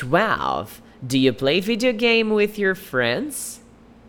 12. Do you play video game with your friends?